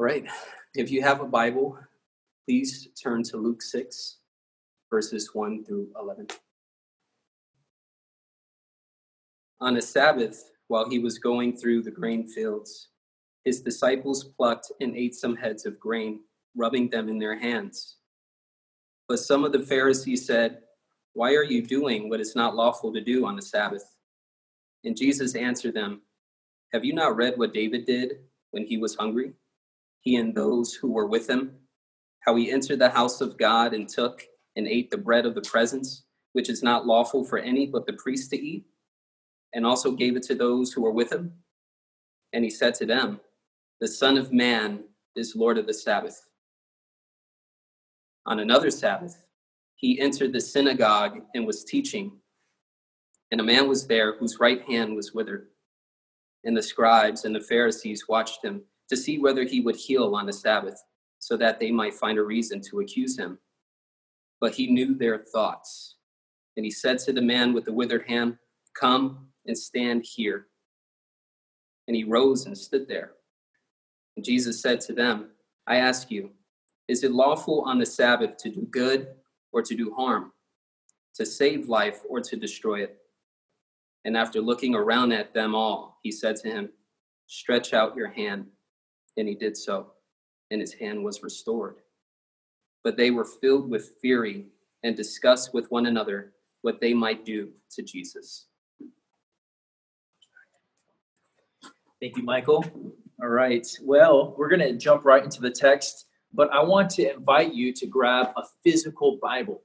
All right. If you have a Bible, please turn to Luke 6, verses 1 through 11. On a Sabbath, while he was going through the grain fields, his disciples plucked and ate some heads of grain, rubbing them in their hands. But some of the Pharisees said, Why are you doing what is not lawful to do on the Sabbath? And Jesus answered them, Have you not read what David did when he was hungry? He and those who were with him, how he entered the house of God and took and ate the bread of the presence, which is not lawful for any but the priest to eat, and also gave it to those who were with him. And he said to them, The Son of Man is Lord of the Sabbath. On another Sabbath, he entered the synagogue and was teaching. And a man was there whose right hand was withered. And the scribes and the Pharisees watched him to see whether he would heal on the Sabbath, so that they might find a reason to accuse him. But he knew their thoughts. And he said to the man with the withered hand, Come and stand here. And he rose and stood there. And Jesus said to them, I ask you, is it lawful on the Sabbath to do good or to do harm, to save life or to destroy it? And after looking around at them all, he said to him, Stretch out your hand. And he did so, and his hand was restored. But they were filled with fury and discussed with one another what they might do to Jesus. Thank you, Michael. All right. Well, we're going to jump right into the text, but I want to invite you to grab a physical Bible.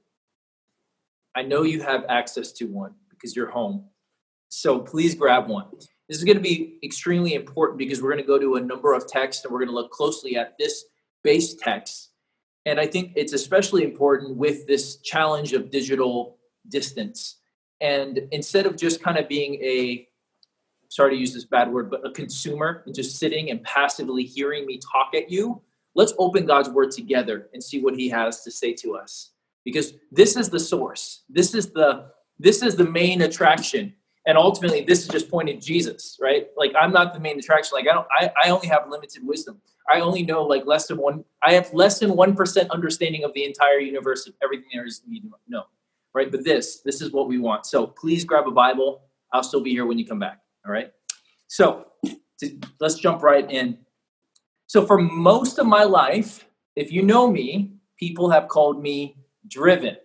I know you have access to one because you're home. So please grab one. This is going to be extremely important because we're going to go to a number of texts and we're going to look closely at this base text. And I think it's especially important with this challenge of digital distance. And instead of just kind of being a, sorry to use this bad word, but a consumer and just sitting and passively hearing me talk at you, let's open God's word together and see what he has to say to us. Because this is the source. This is the this is the main attraction and ultimately this is just pointing jesus right? Like i'm not the main attraction. Like i don't I, I only have limited wisdom. I only know like less than one i have less than 1% understanding of the entire universe of everything there is need to know right? But this this is what we want. So please grab a bible. I'll still be here when you come back all right? So to, let's jump right in. So for most of my life if you know me people have called me driven.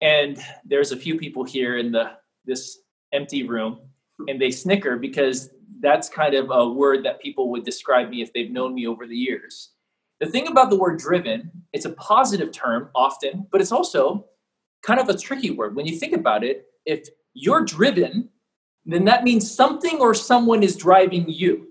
And there's a few people here in the this empty room and they snicker because that's kind of a word that people would describe me if they've known me over the years. The thing about the word driven, it's a positive term often, but it's also kind of a tricky word. When you think about it, if you're driven, then that means something or someone is driving you.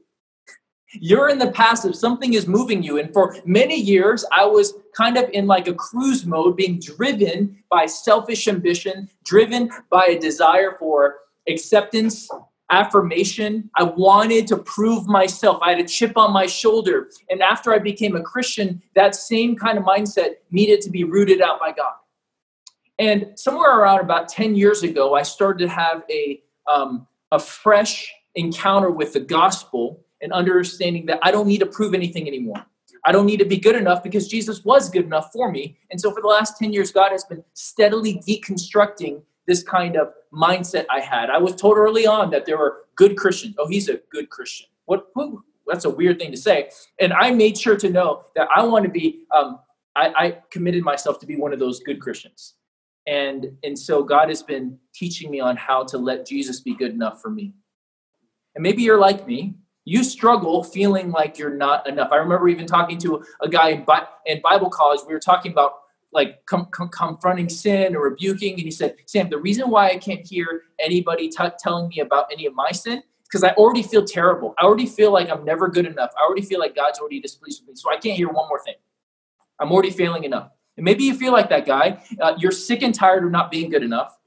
You're in the passive, something is moving you. And for many years, I was kind of in like a cruise mode, being driven by selfish ambition, driven by a desire for acceptance, affirmation. I wanted to prove myself. I had a chip on my shoulder. And after I became a Christian, that same kind of mindset needed to be rooted out by God. And somewhere around about 10 years ago, I started to have a, um, a fresh encounter with the gospel and understanding that I don't need to prove anything anymore. I don't need to be good enough because Jesus was good enough for me. And so for the last 10 years, God has been steadily deconstructing this kind of mindset I had. I was told early on that there were good Christians. Oh, he's a good Christian. What? Who, that's a weird thing to say. And I made sure to know that I want to be, um, I, I committed myself to be one of those good Christians. And, and so God has been teaching me on how to let Jesus be good enough for me. And maybe you're like me you struggle feeling like you're not enough. I remember even talking to a guy in, Bi- in Bible college. We were talking about like com- com- confronting sin or rebuking, and he said, "Sam, the reason why I can't hear anybody t- telling me about any of my sin because I already feel terrible. I already feel like I'm never good enough. I already feel like God's already displeased with me. So I can't hear one more thing. I'm already failing enough. And maybe you feel like that guy. Uh, you're sick and tired of not being good enough,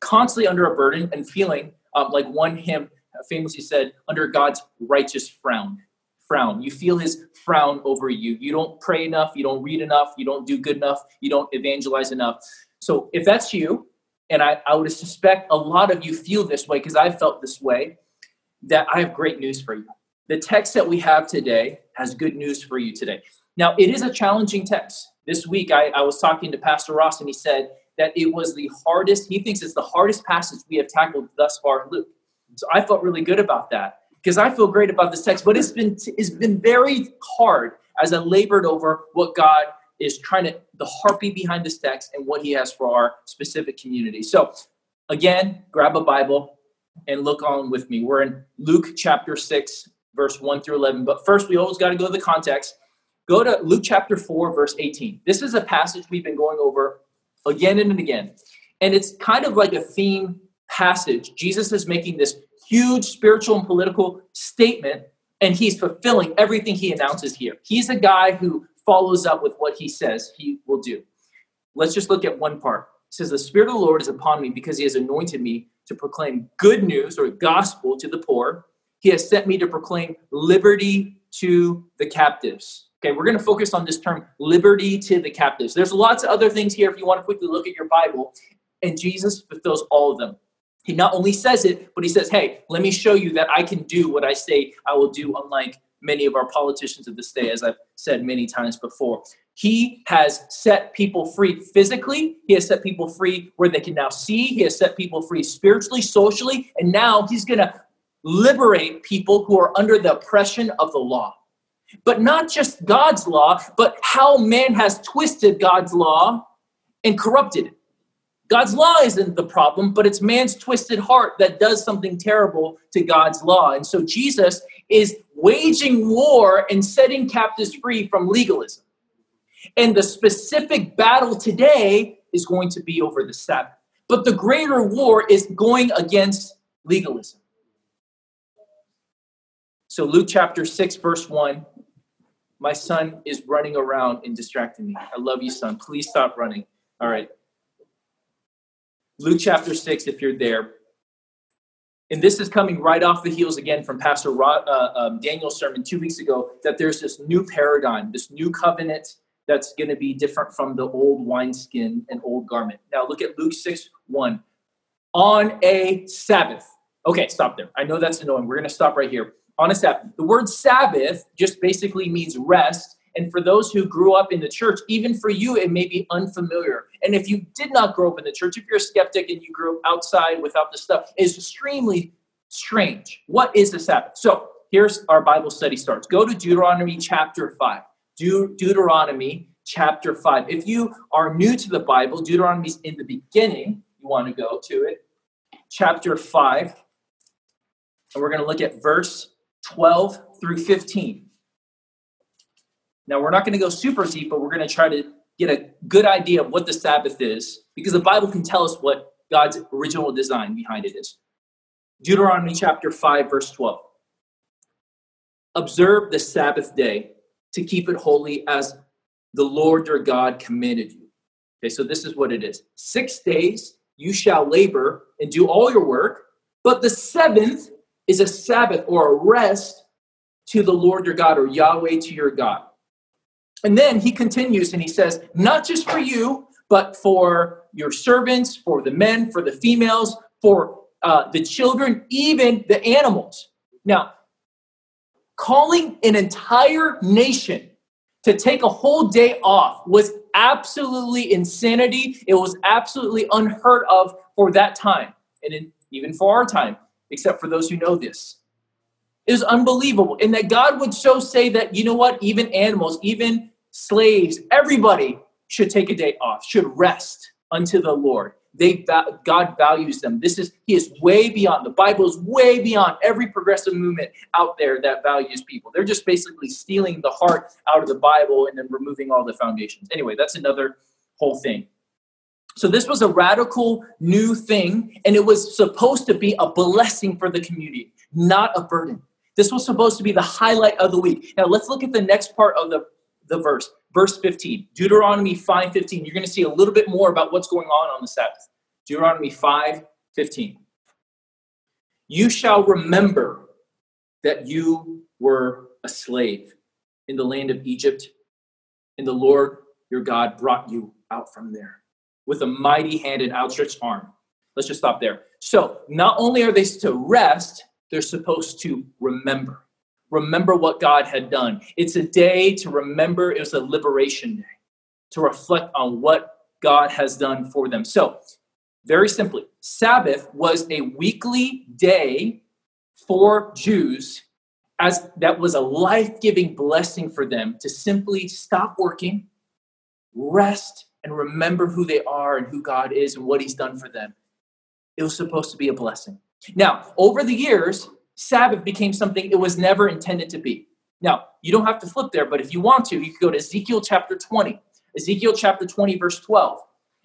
constantly under a burden and feeling um, like one hymn famously said, under God's righteous frown. Frown. You feel his frown over you. You don't pray enough. You don't read enough. You don't do good enough. You don't evangelize enough. So if that's you, and I, I would suspect a lot of you feel this way because I felt this way, that I have great news for you. the text that we have today has good news for you today. Now, it is a challenging text. This week, I, I was talking to Pastor Ross, and he said that it was the hardest, he thinks it's the hardest passage we have tackled thus far in Luke. So I felt really good about that because I feel great about this text, but it's been, it's been very hard as I labored over what God is trying to, the heartbeat behind this text and what he has for our specific community. So, again, grab a Bible and look on with me. We're in Luke chapter 6, verse 1 through 11. But first, we always got to go to the context. Go to Luke chapter 4, verse 18. This is a passage we've been going over again and again. And it's kind of like a theme passage. Jesus is making this huge spiritual and political statement, and he's fulfilling everything he announces here. He's a guy who follows up with what he says he will do. Let's just look at one part. It says, The Spirit of the Lord is upon me because he has anointed me to proclaim good news or gospel to the poor. He has sent me to proclaim liberty to the captives. Okay, we're going to focus on this term liberty to the captives. There's lots of other things here if you want to quickly look at your Bible, and Jesus fulfills all of them. He not only says it, but he says, Hey, let me show you that I can do what I say I will do, unlike many of our politicians of this day, as I've said many times before. He has set people free physically. He has set people free where they can now see. He has set people free spiritually, socially, and now he's going to liberate people who are under the oppression of the law. But not just God's law, but how man has twisted God's law and corrupted it. God's law isn't the problem, but it's man's twisted heart that does something terrible to God's law. And so Jesus is waging war and setting captives free from legalism. And the specific battle today is going to be over the Sabbath. But the greater war is going against legalism. So, Luke chapter 6, verse 1 My son is running around and distracting me. I love you, son. Please stop running. All right. Luke chapter 6, if you're there. And this is coming right off the heels again from Pastor Rod, uh, um, Daniel's sermon two weeks ago that there's this new paradigm, this new covenant that's going to be different from the old wineskin and old garment. Now look at Luke 6 1. On a Sabbath. Okay, stop there. I know that's annoying. We're going to stop right here. On a Sabbath. The word Sabbath just basically means rest and for those who grew up in the church, even for you, it may be unfamiliar. And if you did not grow up in the church, if you're a skeptic and you grew up outside without the stuff, it's extremely strange. What is the Sabbath? So here's our Bible study starts. Go to Deuteronomy chapter 5. De- Deuteronomy chapter 5. If you are new to the Bible, Deuteronomy's in the beginning. You want to go to it. Chapter 5. And we're going to look at verse 12 through 15. Now, we're not going to go super deep, but we're going to try to get a good idea of what the Sabbath is because the Bible can tell us what God's original design behind it is. Deuteronomy chapter 5, verse 12. Observe the Sabbath day to keep it holy as the Lord your God commanded you. Okay, so this is what it is. Six days you shall labor and do all your work, but the seventh is a Sabbath or a rest to the Lord your God or Yahweh to your God. And then he continues and he says, not just for you, but for your servants, for the men, for the females, for uh, the children, even the animals. Now, calling an entire nation to take a whole day off was absolutely insanity. It was absolutely unheard of for that time, and in, even for our time, except for those who know this. Was unbelievable. And that God would so say that, you know what, even animals, even slaves, everybody should take a day off, should rest unto the Lord. They God values them. This is He is way beyond the Bible is way beyond every progressive movement out there that values people. They're just basically stealing the heart out of the Bible and then removing all the foundations. Anyway, that's another whole thing. So this was a radical new thing, and it was supposed to be a blessing for the community, not a burden. This was supposed to be the highlight of the week. Now let's look at the next part of the the verse. Verse 15, Deuteronomy 5 15. You're going to see a little bit more about what's going on on the Sabbath. Deuteronomy 5 15. You shall remember that you were a slave in the land of Egypt, and the Lord your God brought you out from there with a mighty hand and outstretched arm. Let's just stop there. So, not only are they to rest, they're supposed to remember. remember what God had done. It's a day to remember, it was a liberation day to reflect on what God has done for them. So, very simply, Sabbath was a weekly day for Jews as that was a life-giving blessing for them to simply stop working, rest and remember who they are and who God is and what he's done for them. It was supposed to be a blessing. Now, over the years, Sabbath became something it was never intended to be. Now, you don't have to flip there, but if you want to, you can go to Ezekiel chapter 20. Ezekiel chapter 20, verse 12.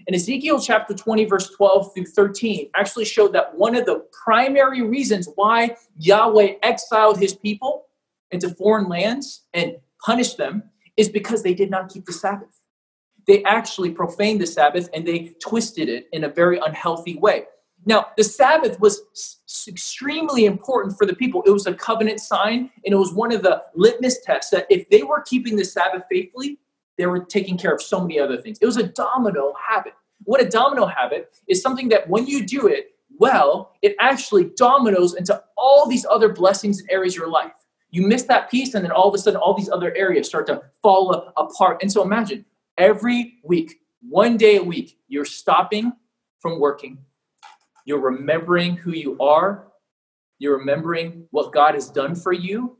And Ezekiel chapter 20, verse 12 through 13 actually showed that one of the primary reasons why Yahweh exiled his people into foreign lands and punished them is because they did not keep the Sabbath. They actually profaned the Sabbath and they twisted it in a very unhealthy way. Now, the Sabbath was extremely important for the people. It was a covenant sign, and it was one of the litmus tests that if they were keeping the Sabbath faithfully, they were taking care of so many other things. It was a domino habit. What a domino habit is something that when you do it well, it actually dominoes into all these other blessings and areas of your life. You miss that piece, and then all of a sudden, all these other areas start to fall apart. And so imagine every week, one day a week, you're stopping from working, you're remembering who you are, you're remembering what God has done for you.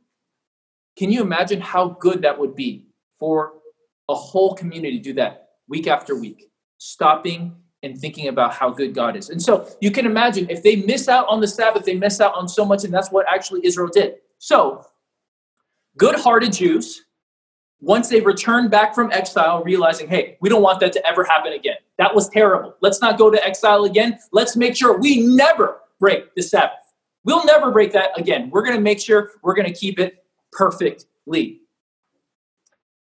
Can you imagine how good that would be for a whole community to do that week after week, stopping and thinking about how good God is? And so you can imagine if they miss out on the Sabbath, they miss out on so much, and that's what actually Israel did. So, good hearted Jews once they returned back from exile, realizing, hey, we don't want that to ever happen again. That was terrible. Let's not go to exile again. Let's make sure we never break the Sabbath. We'll never break that again. We're going to make sure we're going to keep it perfectly.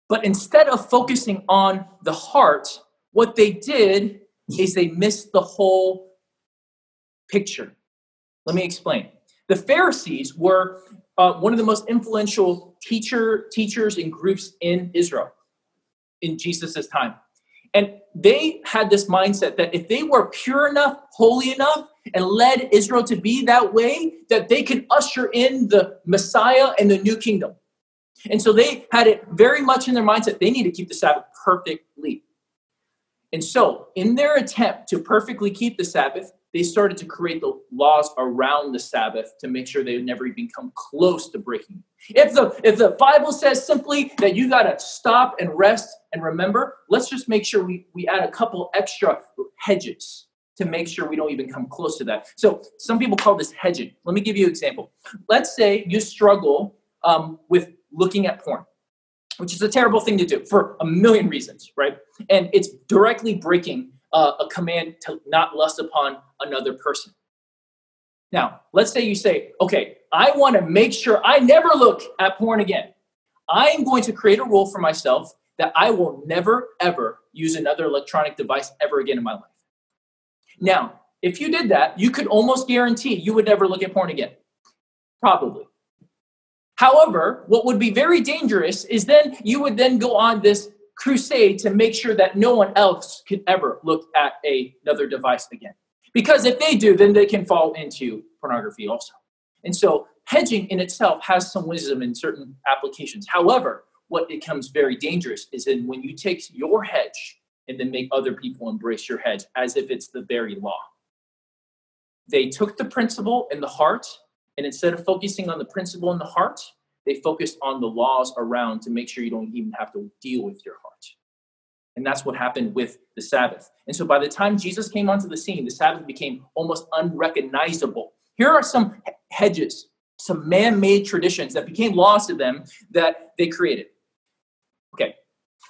But instead of focusing on the heart, what they did is they missed the whole picture. Let me explain. The Pharisees were uh, one of the most influential teacher teachers and groups in Israel in Jesus' time. And they had this mindset that if they were pure enough, holy enough, and led Israel to be that way, that they could usher in the Messiah and the new kingdom. And so they had it very much in their mindset they need to keep the Sabbath perfectly. And so, in their attempt to perfectly keep the Sabbath, they started to create the laws around the Sabbath to make sure they would never even come close to breaking. it. If the if the Bible says simply that you got to stop and rest and remember, let's just make sure we we add a couple extra hedges to make sure we don't even come close to that. So some people call this hedging. Let me give you an example. Let's say you struggle um, with looking at porn, which is a terrible thing to do for a million reasons, right? And it's directly breaking uh, a command to not lust upon another person. Now, let's say you say, okay, I want to make sure I never look at porn again. I am going to create a rule for myself that I will never, ever use another electronic device ever again in my life. Now, if you did that, you could almost guarantee you would never look at porn again. Probably. However, what would be very dangerous is then you would then go on this crusade to make sure that no one else could ever look at a, another device again. Because if they do, then they can fall into pornography also. And so hedging in itself has some wisdom in certain applications. However, what becomes very dangerous is in when you take your hedge and then make other people embrace your hedge as if it's the very law. They took the principle and the heart, and instead of focusing on the principle and the heart, they focused on the laws around to make sure you don't even have to deal with your heart. And that's what happened with the Sabbath. And so by the time Jesus came onto the scene, the Sabbath became almost unrecognizable. Here are some hedges, some man made traditions that became laws to them that they created. Okay,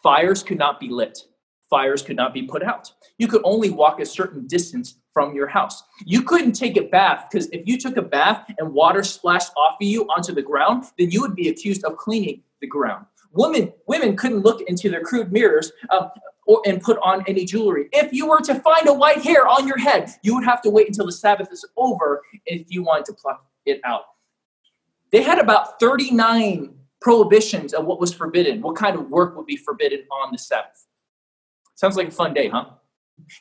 fires could not be lit, fires could not be put out. You could only walk a certain distance from your house. You couldn't take a bath because if you took a bath and water splashed off of you onto the ground, then you would be accused of cleaning the ground. Women, women couldn't look into their crude mirrors um, or, and put on any jewelry. If you were to find a white hair on your head, you would have to wait until the Sabbath is over if you wanted to pluck it out. They had about 39 prohibitions of what was forbidden, what kind of work would be forbidden on the Sabbath. Sounds like a fun day, huh?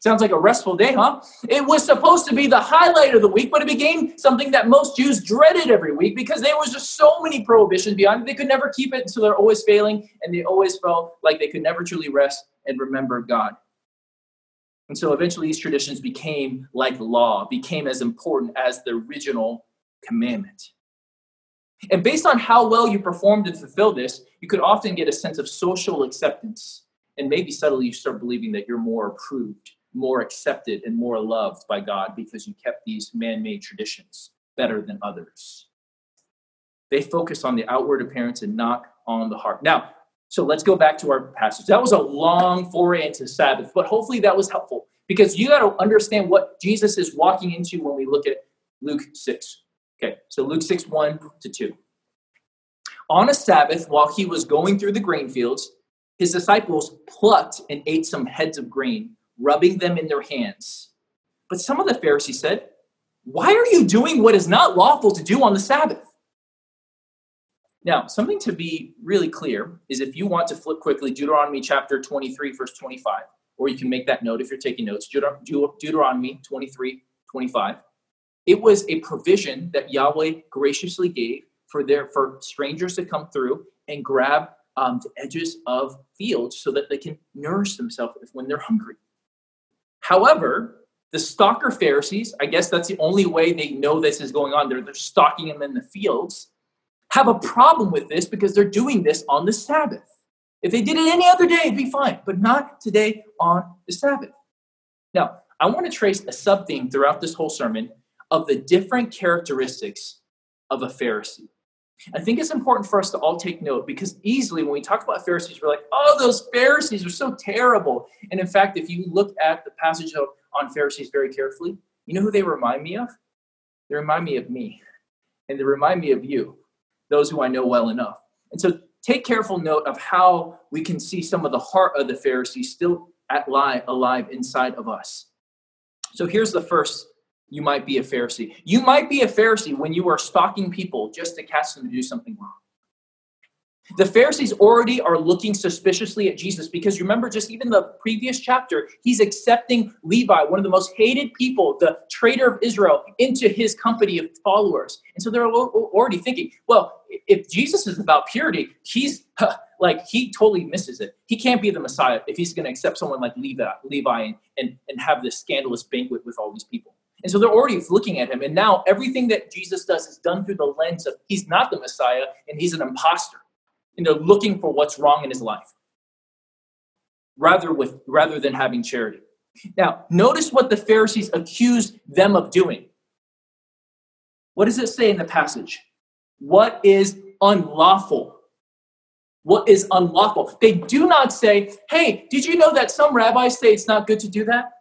Sounds like a restful day, huh? It was supposed to be the highlight of the week, but it became something that most Jews dreaded every week because there was just so many prohibitions beyond it. They could never keep it, so they're always failing, and they always felt like they could never truly rest and remember God. And so eventually these traditions became like law, became as important as the original commandment. And based on how well you performed and fulfilled this, you could often get a sense of social acceptance. And maybe subtly you start believing that you're more approved, more accepted, and more loved by God because you kept these man made traditions better than others. They focus on the outward appearance and not on the heart. Now, so let's go back to our passage. That was a long foray into Sabbath, but hopefully that was helpful because you got to understand what Jesus is walking into when we look at Luke 6. Okay, so Luke 6, 1 to 2. On a Sabbath, while he was going through the grain fields, his disciples plucked and ate some heads of grain, rubbing them in their hands. But some of the Pharisees said, Why are you doing what is not lawful to do on the Sabbath? Now, something to be really clear is if you want to flip quickly, Deuteronomy chapter 23, verse 25, or you can make that note if you're taking notes, Deuteronomy 23, 25. It was a provision that Yahweh graciously gave for their for strangers to come through and grab um, the edges of fields so that they can nourish themselves when they're hungry. However, the stalker Pharisees, I guess that's the only way they know this is going on. They're, they're stalking them in the fields, have a problem with this because they're doing this on the Sabbath. If they did it any other day, it'd be fine, but not today on the Sabbath. Now, I want to trace a sub theme throughout this whole sermon of the different characteristics of a Pharisee. I think it's important for us to all take note because easily when we talk about Pharisees, we're like, oh, those Pharisees are so terrible. And in fact, if you look at the passage of, on Pharisees very carefully, you know who they remind me of? They remind me of me, and they remind me of you, those who I know well enough. And so take careful note of how we can see some of the heart of the Pharisees still at lie, alive inside of us. So here's the first you might be a Pharisee. You might be a Pharisee when you are stalking people just to catch them to do something wrong. The Pharisees already are looking suspiciously at Jesus because remember, just even the previous chapter, he's accepting Levi, one of the most hated people, the traitor of Israel, into his company of followers. And so they're already thinking, well, if Jesus is about purity, he's like, he totally misses it. He can't be the Messiah if he's going to accept someone like Levi, Levi and, and, and have this scandalous banquet with all these people. And so they're already looking at him. And now everything that Jesus does is done through the lens of he's not the Messiah and he's an impostor and they're looking for what's wrong in his life rather with rather than having charity. Now notice what the pharisees accused them of doing. What does it say in the passage? What is unlawful? What is unlawful? They do not say hey did you know that some rabbis say it's not good to do that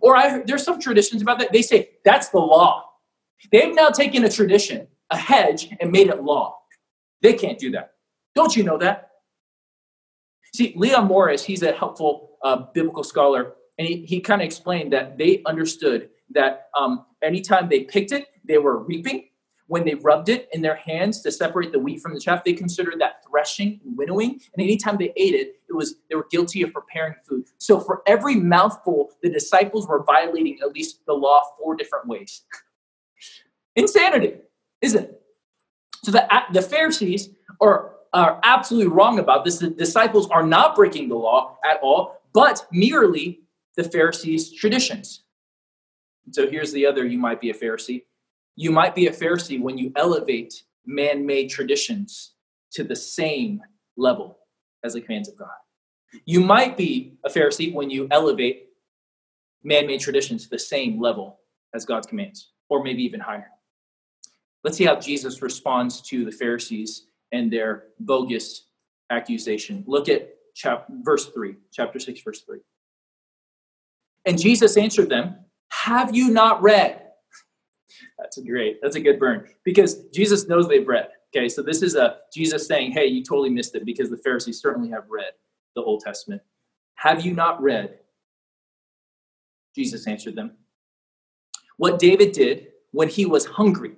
or i there's some traditions about that they say that's the law they've now taken a tradition a hedge and made it law they can't do that don't you know that? See, Leon Morris, he's a helpful uh, biblical scholar, and he, he kind of explained that they understood that um, anytime they picked it, they were reaping. When they rubbed it in their hands to separate the wheat from the chaff, they considered that threshing and winnowing. And anytime they ate it, it was they were guilty of preparing food. So for every mouthful, the disciples were violating at least the law four different ways. Insanity, isn't it? So the, the Pharisees are are absolutely wrong about this. The disciples are not breaking the law at all, but merely the Pharisees' traditions. So here's the other you might be a Pharisee. You might be a Pharisee when you elevate man made traditions to the same level as the commands of God. You might be a Pharisee when you elevate man made traditions to the same level as God's commands, or maybe even higher. Let's see how Jesus responds to the Pharisees and their bogus accusation. Look at chap- verse 3, chapter 6, verse 3. And Jesus answered them, Have you not read? That's great. That's a good burn because Jesus knows they've read. Okay, so this is a Jesus saying, Hey, you totally missed it because the Pharisees certainly have read the Old Testament. Have you not read? Jesus answered them. What David did when he was hungry,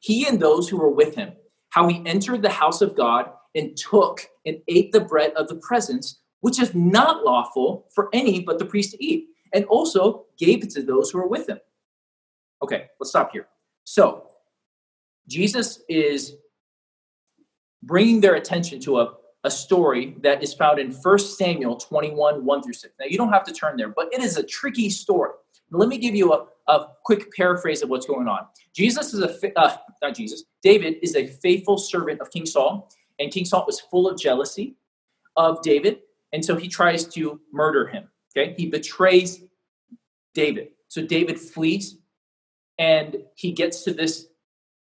he and those who were with him how he entered the house of God and took and ate the bread of the presence, which is not lawful for any but the priest to eat, and also gave it to those who were with him. Okay, let's stop here. So, Jesus is bringing their attention to a, a story that is found in 1 Samuel 21 1 through 6. Now, you don't have to turn there, but it is a tricky story. Let me give you a, a quick paraphrase of what's going on. Jesus is a, uh, not Jesus, David is a faithful servant of King Saul, and King Saul was full of jealousy of David, and so he tries to murder him. Okay, he betrays David. So David flees, and he gets to this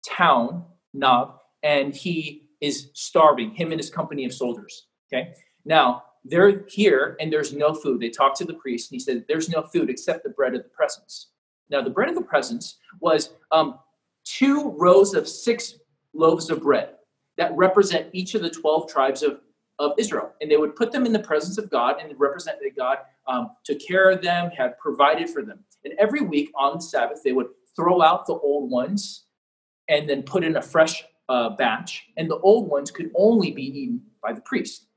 town, Nob, and he is starving, him and his company of soldiers. Okay, now they're here and there's no food. They talk to the priest and he said, There's no food except the bread of the presence. Now, the bread of the presence was um, two rows of six loaves of bread that represent each of the 12 tribes of, of Israel. And they would put them in the presence of God and represent that God um, took care of them, had provided for them. And every week on the Sabbath, they would throw out the old ones and then put in a fresh uh, batch. And the old ones could only be eaten by the priest.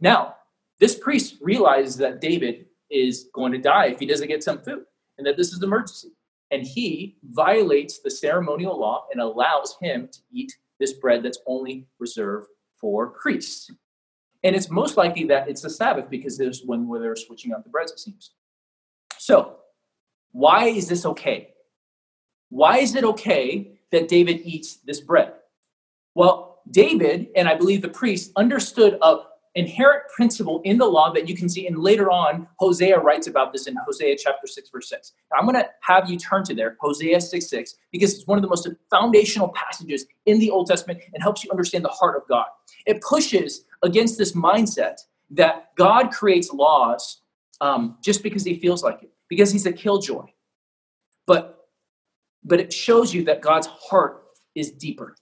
Now, this priest realizes that David is going to die if he doesn't get some food and that this is an emergency. And he violates the ceremonial law and allows him to eat this bread that's only reserved for priests. And it's most likely that it's the Sabbath because there's when where they're switching out the breads, it seems. So, why is this okay? Why is it okay that David eats this bread? Well, David and I believe the priest understood a inherent principle in the law that you can see, and later on, Hosea writes about this in Hosea chapter 6, verse 6. Now, I'm going to have you turn to there, Hosea 6, 6, because it's one of the most foundational passages in the Old Testament and helps you understand the heart of God. It pushes against this mindset that God creates laws um, just because he feels like it, because he's a killjoy. But, but it shows you that God's heart is deeper.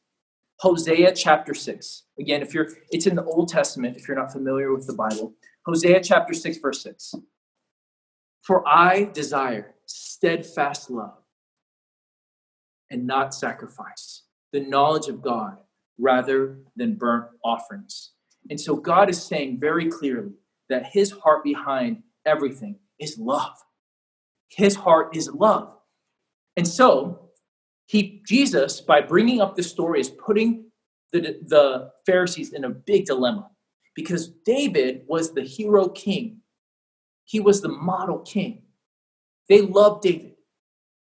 Hosea chapter 6. Again, if you're it's in the Old Testament if you're not familiar with the Bible. Hosea chapter 6 verse 6. For I desire steadfast love and not sacrifice, the knowledge of God rather than burnt offerings. And so God is saying very clearly that his heart behind everything is love. His heart is love. And so he jesus by bringing up this story is putting the, the pharisees in a big dilemma. Because david was the hero king. He was the model king. They loved david.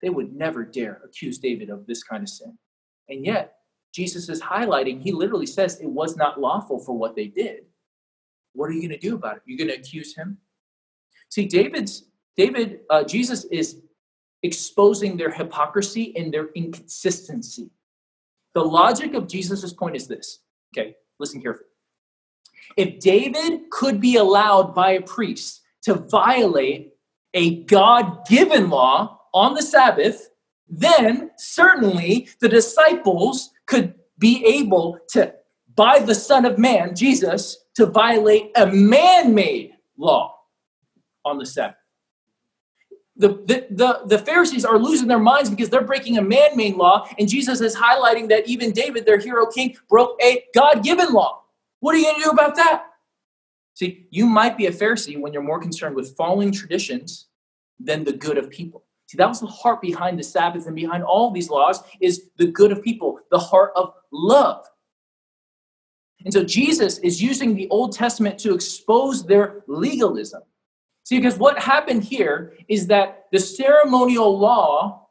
They would never dare accuse david of this kind of sin. And yet jesus is highlighting he literally says it was not lawful for what they did. What are you going to do about it? You're going to accuse him? See david's david uh, jesus is exposing their hypocrisy and their inconsistency. The logic of Jesus' point is this. Okay, listen carefully. If David could be allowed by a priest to violate a God given law on the Sabbath, then certainly the disciples could be able to, by the Son of Man, Jesus, to violate a man made law on the Sabbath the, the, the, Pharisees are losing their minds because they're breaking a man made law, and Jesus is highlighting that even David, their hero king, broke a God given law. What are you going to do about that? See, you might be a Pharisee when you're more concerned with following traditions than the good of people. See, that was the heart behind the Sabbath and behind all these laws is the good of people, the heart of love. And so Jesus is using the Old Testament to expose their legalism. See, because what happened here is that the ceremonial law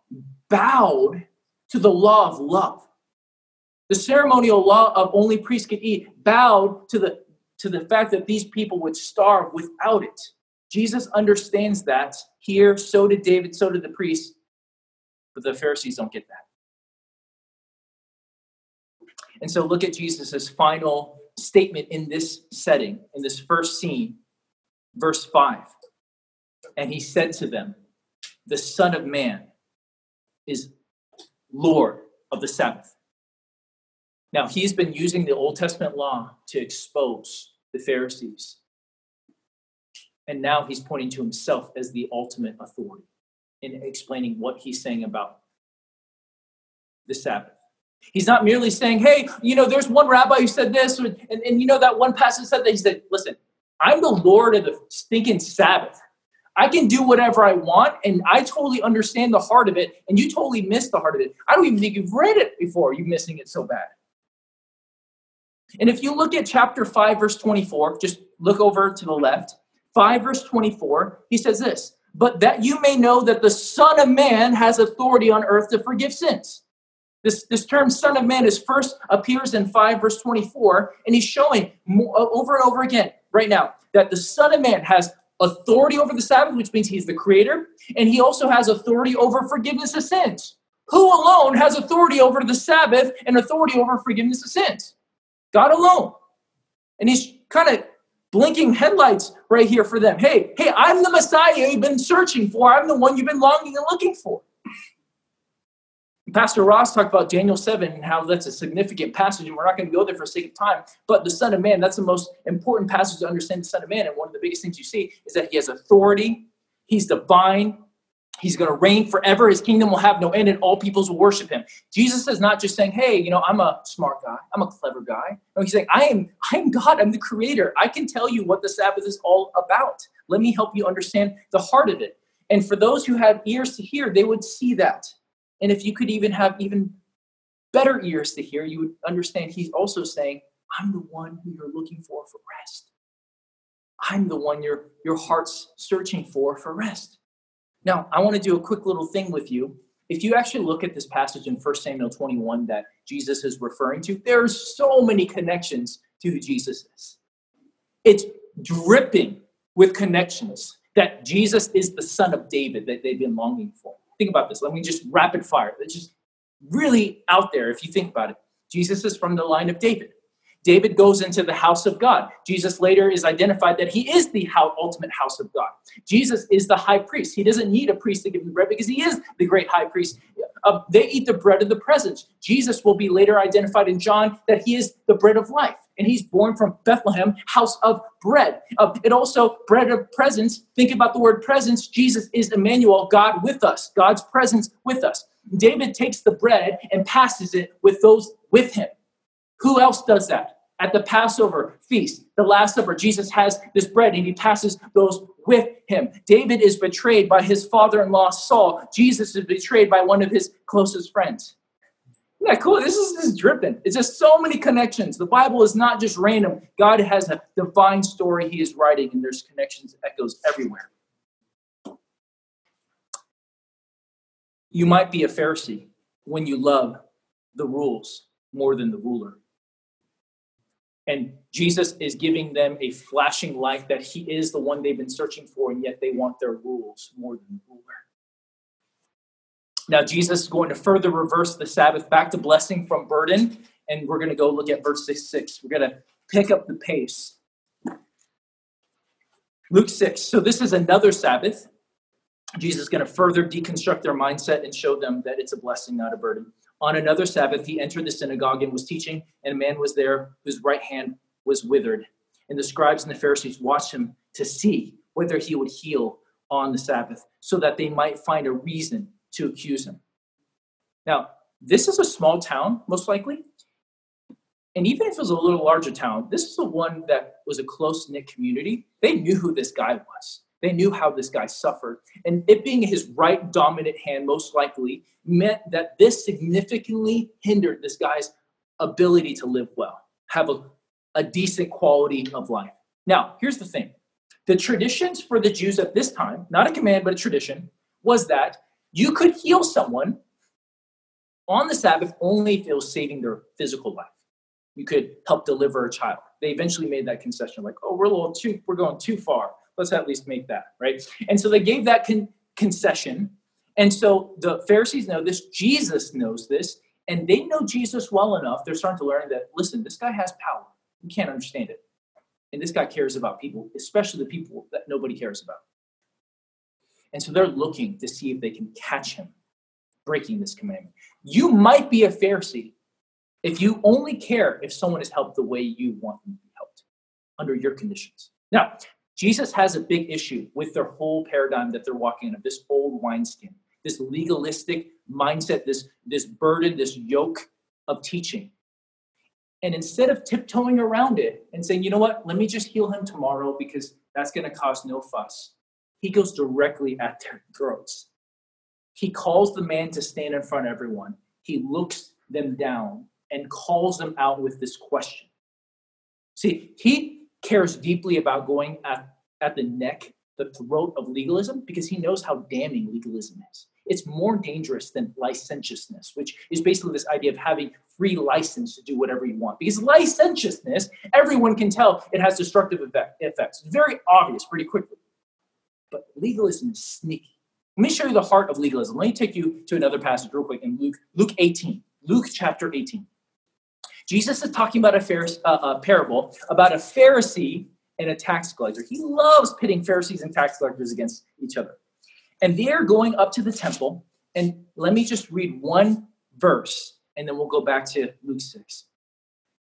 bowed to the law of love. The ceremonial law of only priests could eat bowed to the, to the fact that these people would starve without it. Jesus understands that here, so did David, so did the priests, but the Pharisees don't get that. And so look at Jesus' final statement in this setting, in this first scene, verse 5. And he said to them, The Son of Man is Lord of the Sabbath. Now, he's been using the Old Testament law to expose the Pharisees. And now he's pointing to himself as the ultimate authority in explaining what he's saying about the Sabbath. He's not merely saying, hey, you know, there's one rabbi who said this, and, and, and you know, that one passage said that. He said, listen, I'm the Lord of the stinking Sabbath. I can do whatever I want, and I totally understand the heart of it, and you totally miss the heart of it. I don't even think you've read it before. You're missing it so bad. And if you look at chapter 5, verse 24, just look over to the left. 5, verse 24, he says this But that you may know that the Son of Man has authority on earth to forgive sins. This, this term Son of Man is first appears in 5, verse 24, and he's showing over and over again right now that the Son of Man has authority over the Sabbath, which means he's the creator, and he also has authority over forgiveness of sins. Who alone has authority over the Sabbath and authority over forgiveness of sins? God alone. And he's kind of blinking headlights right here for them. Hey, hey, I'm the Messiah you've been searching for. I'm the one you've been longing and looking for. Pastor Ross talked about Daniel 7 and how that's a significant passage, and we're not going to go there for sake of time. But the Son of Man, that's the most important passage to understand the Son of Man. And one of the biggest things you see is that he has authority, he's divine, he's going to reign forever, his kingdom will have no end, and all peoples will worship him. Jesus is not just saying, Hey, you know, I'm a smart guy, I'm a clever guy. No, he's saying, I am, I am God, I'm the creator. I can tell you what the Sabbath is all about. Let me help you understand the heart of it. And for those who have ears to hear, they would see that. And if you could even have even better ears to hear, you would understand he's also saying, I'm the one who you're looking for for rest. I'm the one your, your heart's searching for for rest. Now, I want to do a quick little thing with you. If you actually look at this passage in 1 Samuel 21 that Jesus is referring to, there's so many connections to who Jesus is. It's dripping with connections that Jesus is the son of David that they've been longing for. Think about this. Let me just rapid fire. It's just really out there if you think about it. Jesus is from the line of David. David goes into the house of God. Jesus later is identified that he is the ultimate house of God. Jesus is the high priest. He doesn't need a priest to give him bread because he is the great high priest. They eat the bread of the presence. Jesus will be later identified in John that he is the bread of life and he's born from Bethlehem, house of bread. Uh, it also, bread of presence. Think about the word presence. Jesus is Emmanuel, God with us, God's presence with us. David takes the bread and passes it with those with him. Who else does that? At the Passover feast, the Last Supper, Jesus has this bread and he passes those with him. David is betrayed by his father in law, Saul. Jesus is betrayed by one of his closest friends. Yeah, cool. This is just dripping. It's just so many connections. The Bible is not just random. God has a divine story He is writing, and there's connections, echoes everywhere. You might be a Pharisee when you love the rules more than the ruler. And Jesus is giving them a flashing light that He is the one they've been searching for, and yet they want their rules more than the ruler. Now, Jesus is going to further reverse the Sabbath back to blessing from burden. And we're going to go look at verse 6. 6. We're going to pick up the pace. Luke 6. So, this is another Sabbath. Jesus is going to further deconstruct their mindset and show them that it's a blessing, not a burden. On another Sabbath, he entered the synagogue and was teaching, and a man was there whose right hand was withered. And the scribes and the Pharisees watched him to see whether he would heal on the Sabbath, so that they might find a reason to accuse him. Now, this is a small town, most likely. And even if it was a little larger town, this is the one that was a close knit community. They knew who this guy was. They knew how this guy suffered. And it being his right dominant hand, most likely, meant that this significantly hindered this guy's ability to live well, have a, a decent quality of life. Now, here's the thing the traditions for the Jews at this time, not a command, but a tradition, was that you could heal someone on the Sabbath only if it was saving their physical life. You could help deliver a child. They eventually made that concession, like, oh, we're a little too, we're going too far. Let's at least make that, right? And so they gave that con- concession. And so the Pharisees know this, Jesus knows this, and they know Jesus well enough. They're starting to learn that, listen, this guy has power. You can't understand it. And this guy cares about people, especially the people that nobody cares about. And so they're looking to see if they can catch him breaking this commandment. You might be a Pharisee if you only care if someone is helped the way you want them to be helped under your conditions. Now, Jesus has a big issue with their whole paradigm that they're walking in of this old wineskin, this legalistic mindset, this, this burden, this yoke of teaching. And instead of tiptoeing around it and saying, you know what, let me just heal him tomorrow because that's going to cause no fuss, he goes directly at their throats. He calls the man to stand in front of everyone. He looks them down and calls them out with this question. See, he cares deeply about going at, at the neck, the throat of legalism, because he knows how damning legalism is. It's more dangerous than licentiousness, which is basically this idea of having free license to do whatever you want. Because licentiousness, everyone can tell it has destructive effect, effects. It's very obvious pretty quickly. But legalism is sneaky. Let me show you the heart of legalism. Let me take you to another passage real quick in Luke, Luke 18. Luke chapter 18. Jesus is talking about a, Pharisee, uh, a parable about a Pharisee and a tax collector. He loves pitting Pharisees and tax collectors against each other. And they're going up to the temple. And let me just read one verse, and then we'll go back to Luke 6.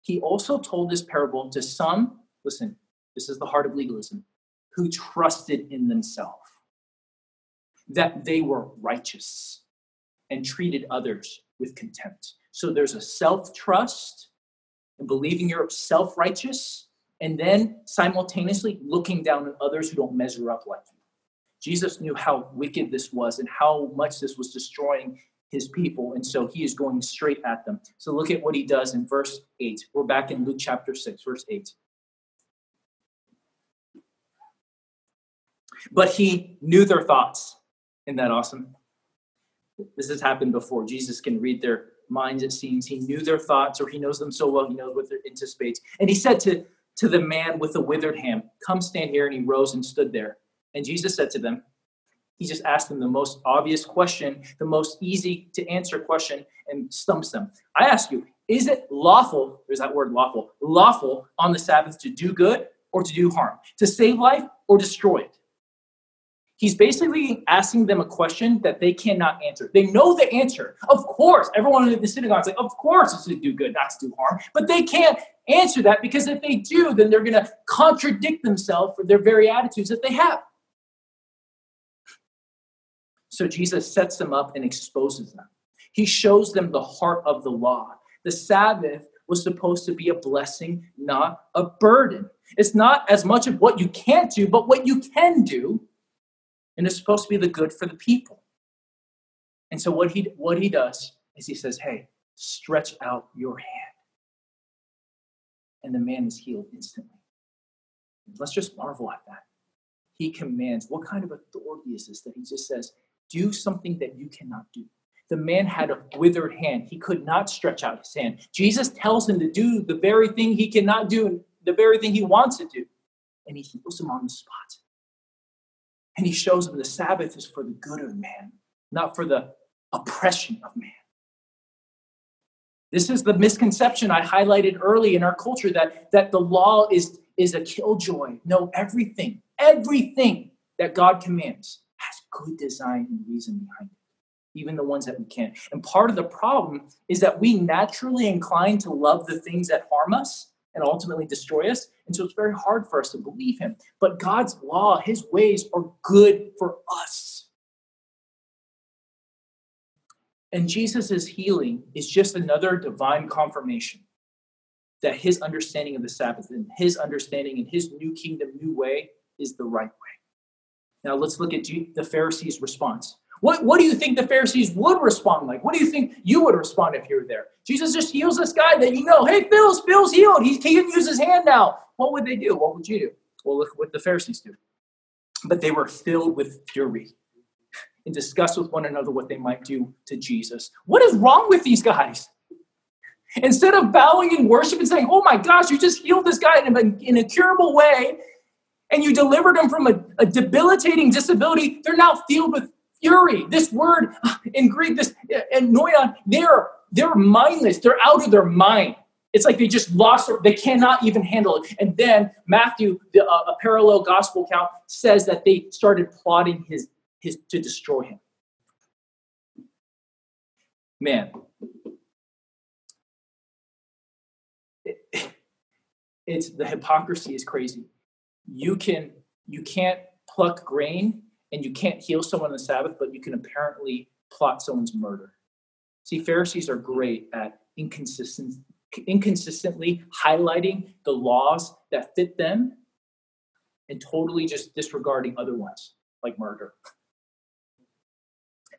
He also told this parable to some, listen, this is the heart of legalism, who trusted in themselves that they were righteous and treated others with contempt. So there's a self trust and believing you're self righteous, and then simultaneously looking down on others who don't measure up like you. Jesus knew how wicked this was and how much this was destroying his people, and so he is going straight at them. So look at what he does in verse 8. We're back in Luke chapter 6, verse 8. But he knew their thoughts. Isn't that awesome? This has happened before. Jesus can read their minds, it seems. He knew their thoughts, or he knows them so well, he knows what they anticipates. And he said to, to the man with the withered hand, Come stand here. And he rose and stood there. And Jesus said to them, He just asked them the most obvious question, the most easy to answer question, and stumps them. I ask you, is it lawful, there's that word lawful, lawful on the Sabbath to do good or to do harm, to save life or destroy it? He's basically asking them a question that they cannot answer. They know the answer. Of course, everyone in the synagogue is like, of course it's to do good, not to do harm. But they can't answer that because if they do, then they're going to contradict themselves for their very attitudes that they have. So Jesus sets them up and exposes them. He shows them the heart of the law. The Sabbath was supposed to be a blessing, not a burden. It's not as much of what you can't do, but what you can do and it's supposed to be the good for the people. And so what he what he does is he says, "Hey, stretch out your hand." And the man is healed instantly. Let's just marvel at that. He commands. What kind of authority is this that he just says, "Do something that you cannot do." The man had a withered hand. He could not stretch out his hand. Jesus tells him to do the very thing he cannot do, the very thing he wants to do. And he heals him on the spot. And he shows them the Sabbath is for the good of man, not for the oppression of man. This is the misconception I highlighted early in our culture that, that the law is, is a killjoy. No, everything, everything that God commands has good design and reason behind it, even the ones that we can't. And part of the problem is that we naturally incline to love the things that harm us and ultimately destroy us. And so it's very hard for us to believe him. But God's law, his ways are good for us. And Jesus' healing is just another divine confirmation that his understanding of the Sabbath and his understanding and his new kingdom, new way is the right way. Now let's look at the Pharisees' response. What, what do you think the Pharisees would respond like? What do you think you would respond if you were there? Jesus just heals this guy that you know, hey, Phil's, Phil's healed. He, can use his hand now. What would they do? What would you do? Well, look what the Pharisees do. But they were filled with fury and discussed with one another what they might do to Jesus. What is wrong with these guys? Instead of bowing in worship and saying, oh my gosh, you just healed this guy in a, in a curable way, and you delivered him from a, a debilitating disability, they're now filled with fury. This word in Greek, this and noion, they're they're mindless. They're out of their mind. It's like they just lost. They cannot even handle it. And then Matthew, the, uh, a parallel gospel account, says that they started plotting his his to destroy him. Man, it's the hypocrisy is crazy. You can you can't pluck grain and you can't heal someone on the Sabbath, but you can apparently plot someone's murder. See, Pharisees are great at inconsistent, inconsistently highlighting the laws that fit them and totally just disregarding other ones. like murder.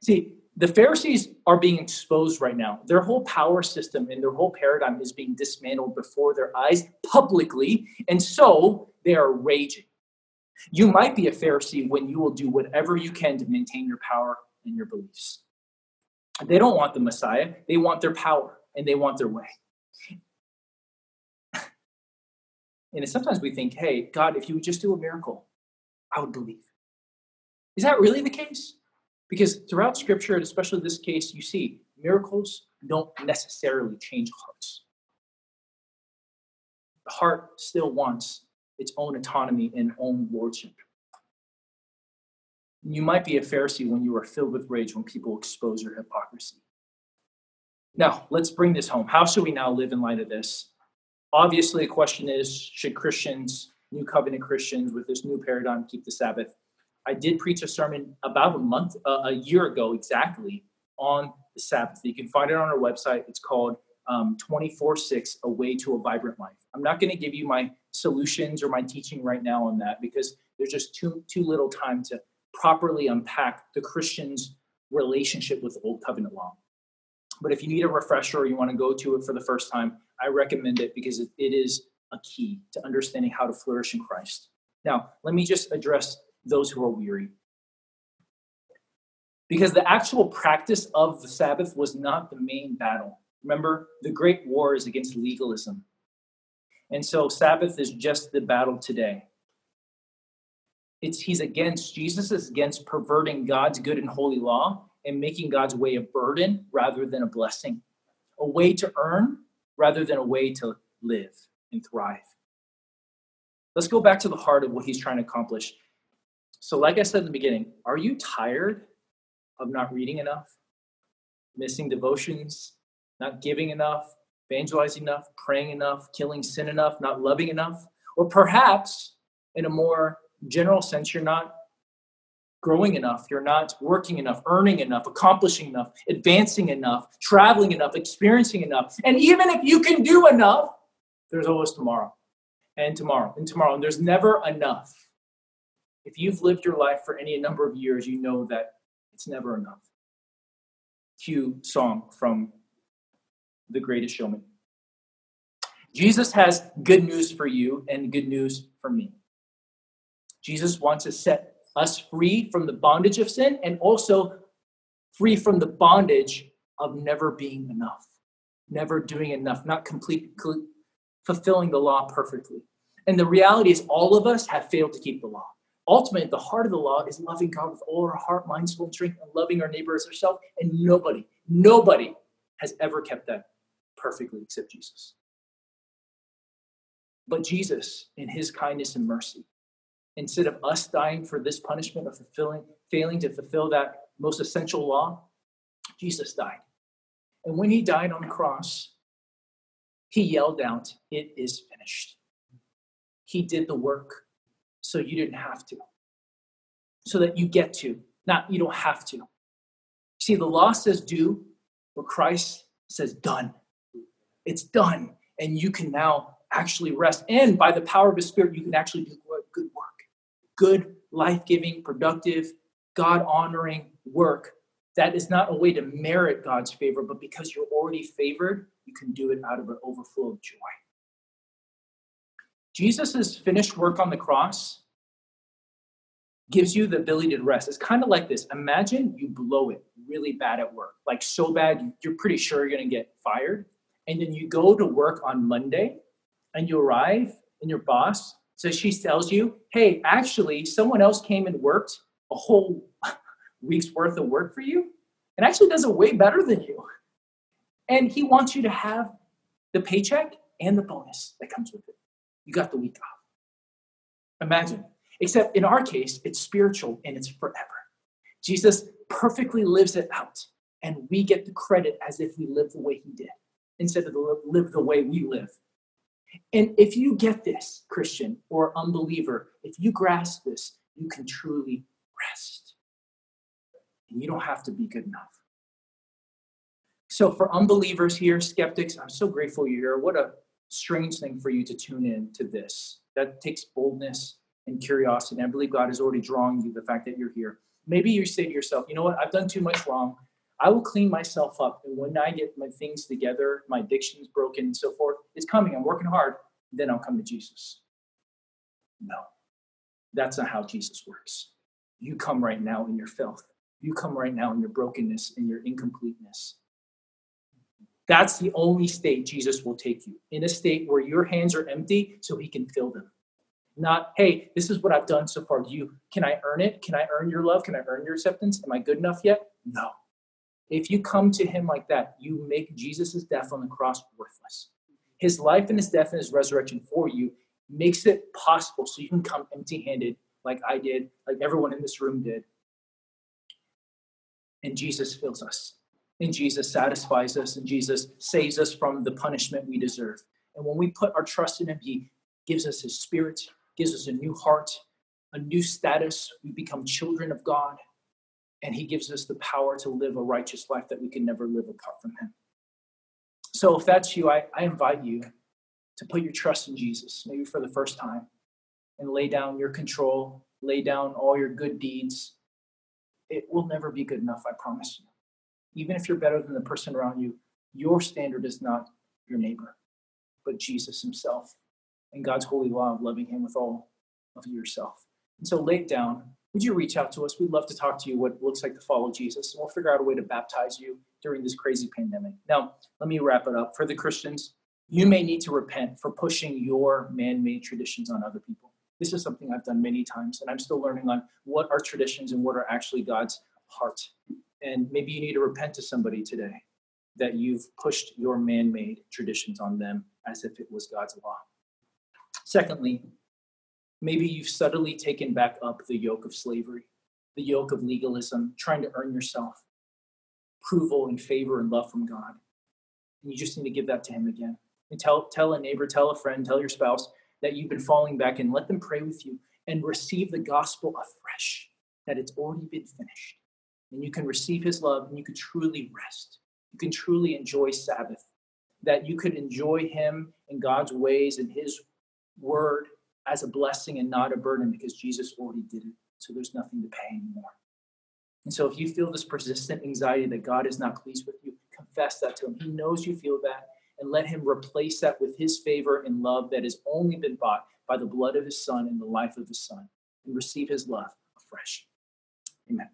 See, the Pharisees are being exposed right now. Their whole power system and their whole paradigm is being dismantled before their eyes publicly, and so they are raging. You might be a Pharisee when you will do whatever you can to maintain your power and your beliefs. They don't want the Messiah, they want their power and they want their way. And sometimes we think, hey, God, if you would just do a miracle, I would believe. Is that really the case? Because throughout scripture, and especially this case, you see miracles don't necessarily change hearts. The heart still wants its own autonomy and own lordship. You might be a Pharisee when you are filled with rage when people expose your hypocrisy. Now, let's bring this home. How should we now live in light of this? Obviously, the question is should Christians, new covenant Christians with this new paradigm, keep the Sabbath? I did preach a sermon about a month, uh, a year ago exactly, on the Sabbath. You can find it on our website. It's called um, 24 6 A Way to a Vibrant Life. I'm not going to give you my solutions or my teaching right now on that because there's just too, too little time to properly unpack the Christian's relationship with Old Covenant law. But if you need a refresher or you want to go to it for the first time, I recommend it because it, it is a key to understanding how to flourish in Christ. Now, let me just address those who are weary. Because the actual practice of the Sabbath was not the main battle. Remember, the great war is against legalism. And so Sabbath is just the battle today. It's he's against Jesus is against perverting God's good and holy law and making God's way a burden rather than a blessing, a way to earn rather than a way to live and thrive. Let's go back to the heart of what he's trying to accomplish. So, like I said in the beginning, are you tired of not reading enough, missing devotions, not giving enough, evangelizing enough, praying enough, killing sin enough, not loving enough? Or perhaps, in a more general sense, you're not growing enough, you're not working enough, earning enough, accomplishing enough, advancing enough, traveling enough, experiencing enough. And even if you can do enough, there's always tomorrow and tomorrow and tomorrow. And there's never enough. If you've lived your life for any number of years, you know that it's never enough. Cue song from The Greatest Showman. Jesus has good news for you and good news for me. Jesus wants to set us free from the bondage of sin and also free from the bondage of never being enough, never doing enough, not completely fulfilling the law perfectly. And the reality is, all of us have failed to keep the law. Ultimately, the heart of the law is loving God with all our heart, mind, soul, and strength, and loving our neighbor as ourselves. And nobody, nobody has ever kept that perfectly except Jesus. But Jesus, in his kindness and mercy, instead of us dying for this punishment of fulfilling, failing to fulfill that most essential law, Jesus died. And when he died on the cross, he yelled out, It is finished. He did the work so you didn't have to, so that you get to, not you don't have to. See, the law says do, but Christ says done. It's done. And you can now actually rest. And by the power of his spirit, you can actually do good work good, life giving, productive, God honoring work that is not a way to merit God's favor, but because you're already favored, you can do it out of an overflow of joy. Jesus' finished work on the cross gives you the ability to rest. It's kind of like this imagine you blow it really bad at work, like so bad you're pretty sure you're going to get fired. And then you go to work on Monday and you arrive, and your boss so she tells you, hey, actually, someone else came and worked a whole week's worth of work for you and actually does it way better than you. And he wants you to have the paycheck and the bonus that comes with it. You got the week off. Imagine. Except in our case, it's spiritual and it's forever. Jesus perfectly lives it out, and we get the credit as if we live the way he did instead of live the way we live. And if you get this, Christian or unbeliever, if you grasp this, you can truly rest. And you don't have to be good enough. So, for unbelievers here, skeptics, I'm so grateful you're here. What a strange thing for you to tune in to this. That takes boldness and curiosity. And I believe God is already drawing you the fact that you're here. Maybe you say to yourself, you know what, I've done too much wrong. I will clean myself up. And when I get my things together, my addictions broken and so forth, it's coming. I'm working hard. Then I'll come to Jesus. No, that's not how Jesus works. You come right now in your filth. You come right now in your brokenness and your incompleteness. That's the only state Jesus will take you in a state where your hands are empty so he can fill them. Not, hey, this is what I've done so far. Do you can I earn it? Can I earn your love? Can I earn your acceptance? Am I good enough yet? No. If you come to him like that, you make Jesus' death on the cross worthless. His life and his death and his resurrection for you makes it possible so you can come empty handed, like I did, like everyone in this room did. And Jesus fills us. And Jesus satisfies us. And Jesus saves us from the punishment we deserve. And when we put our trust in him, he gives us his spirit, gives us a new heart, a new status. We become children of God and he gives us the power to live a righteous life that we can never live apart from him. So if that's you, I, I invite you to put your trust in Jesus, maybe for the first time, and lay down your control, lay down all your good deeds. It will never be good enough, I promise you. Even if you're better than the person around you, your standard is not your neighbor, but Jesus himself and God's holy law of loving him with all of yourself. And so lay it down would you reach out to us? We'd love to talk to you what it looks like to follow Jesus. And we'll figure out a way to baptize you during this crazy pandemic. Now, let me wrap it up. For the Christians, you may need to repent for pushing your man made traditions on other people. This is something I've done many times, and I'm still learning on what are traditions and what are actually God's heart. And maybe you need to repent to somebody today that you've pushed your man made traditions on them as if it was God's law. Secondly, Maybe you've subtly taken back up the yoke of slavery, the yoke of legalism, trying to earn yourself approval and favor and love from God. And you just need to give that to Him again. And tell, tell a neighbor, tell a friend, tell your spouse that you've been falling back and let them pray with you and receive the gospel afresh, that it's already been finished. And you can receive His love and you can truly rest. You can truly enjoy Sabbath, that you could enjoy Him and God's ways and His word as a blessing and not a burden because Jesus already did it. So there's nothing to pay anymore. And so if you feel this persistent anxiety that God is not pleased with you, confess that to Him. He knows you feel that and let Him replace that with His favor and love that has only been bought by the blood of His Son and the life of His Son and receive His love afresh. Amen.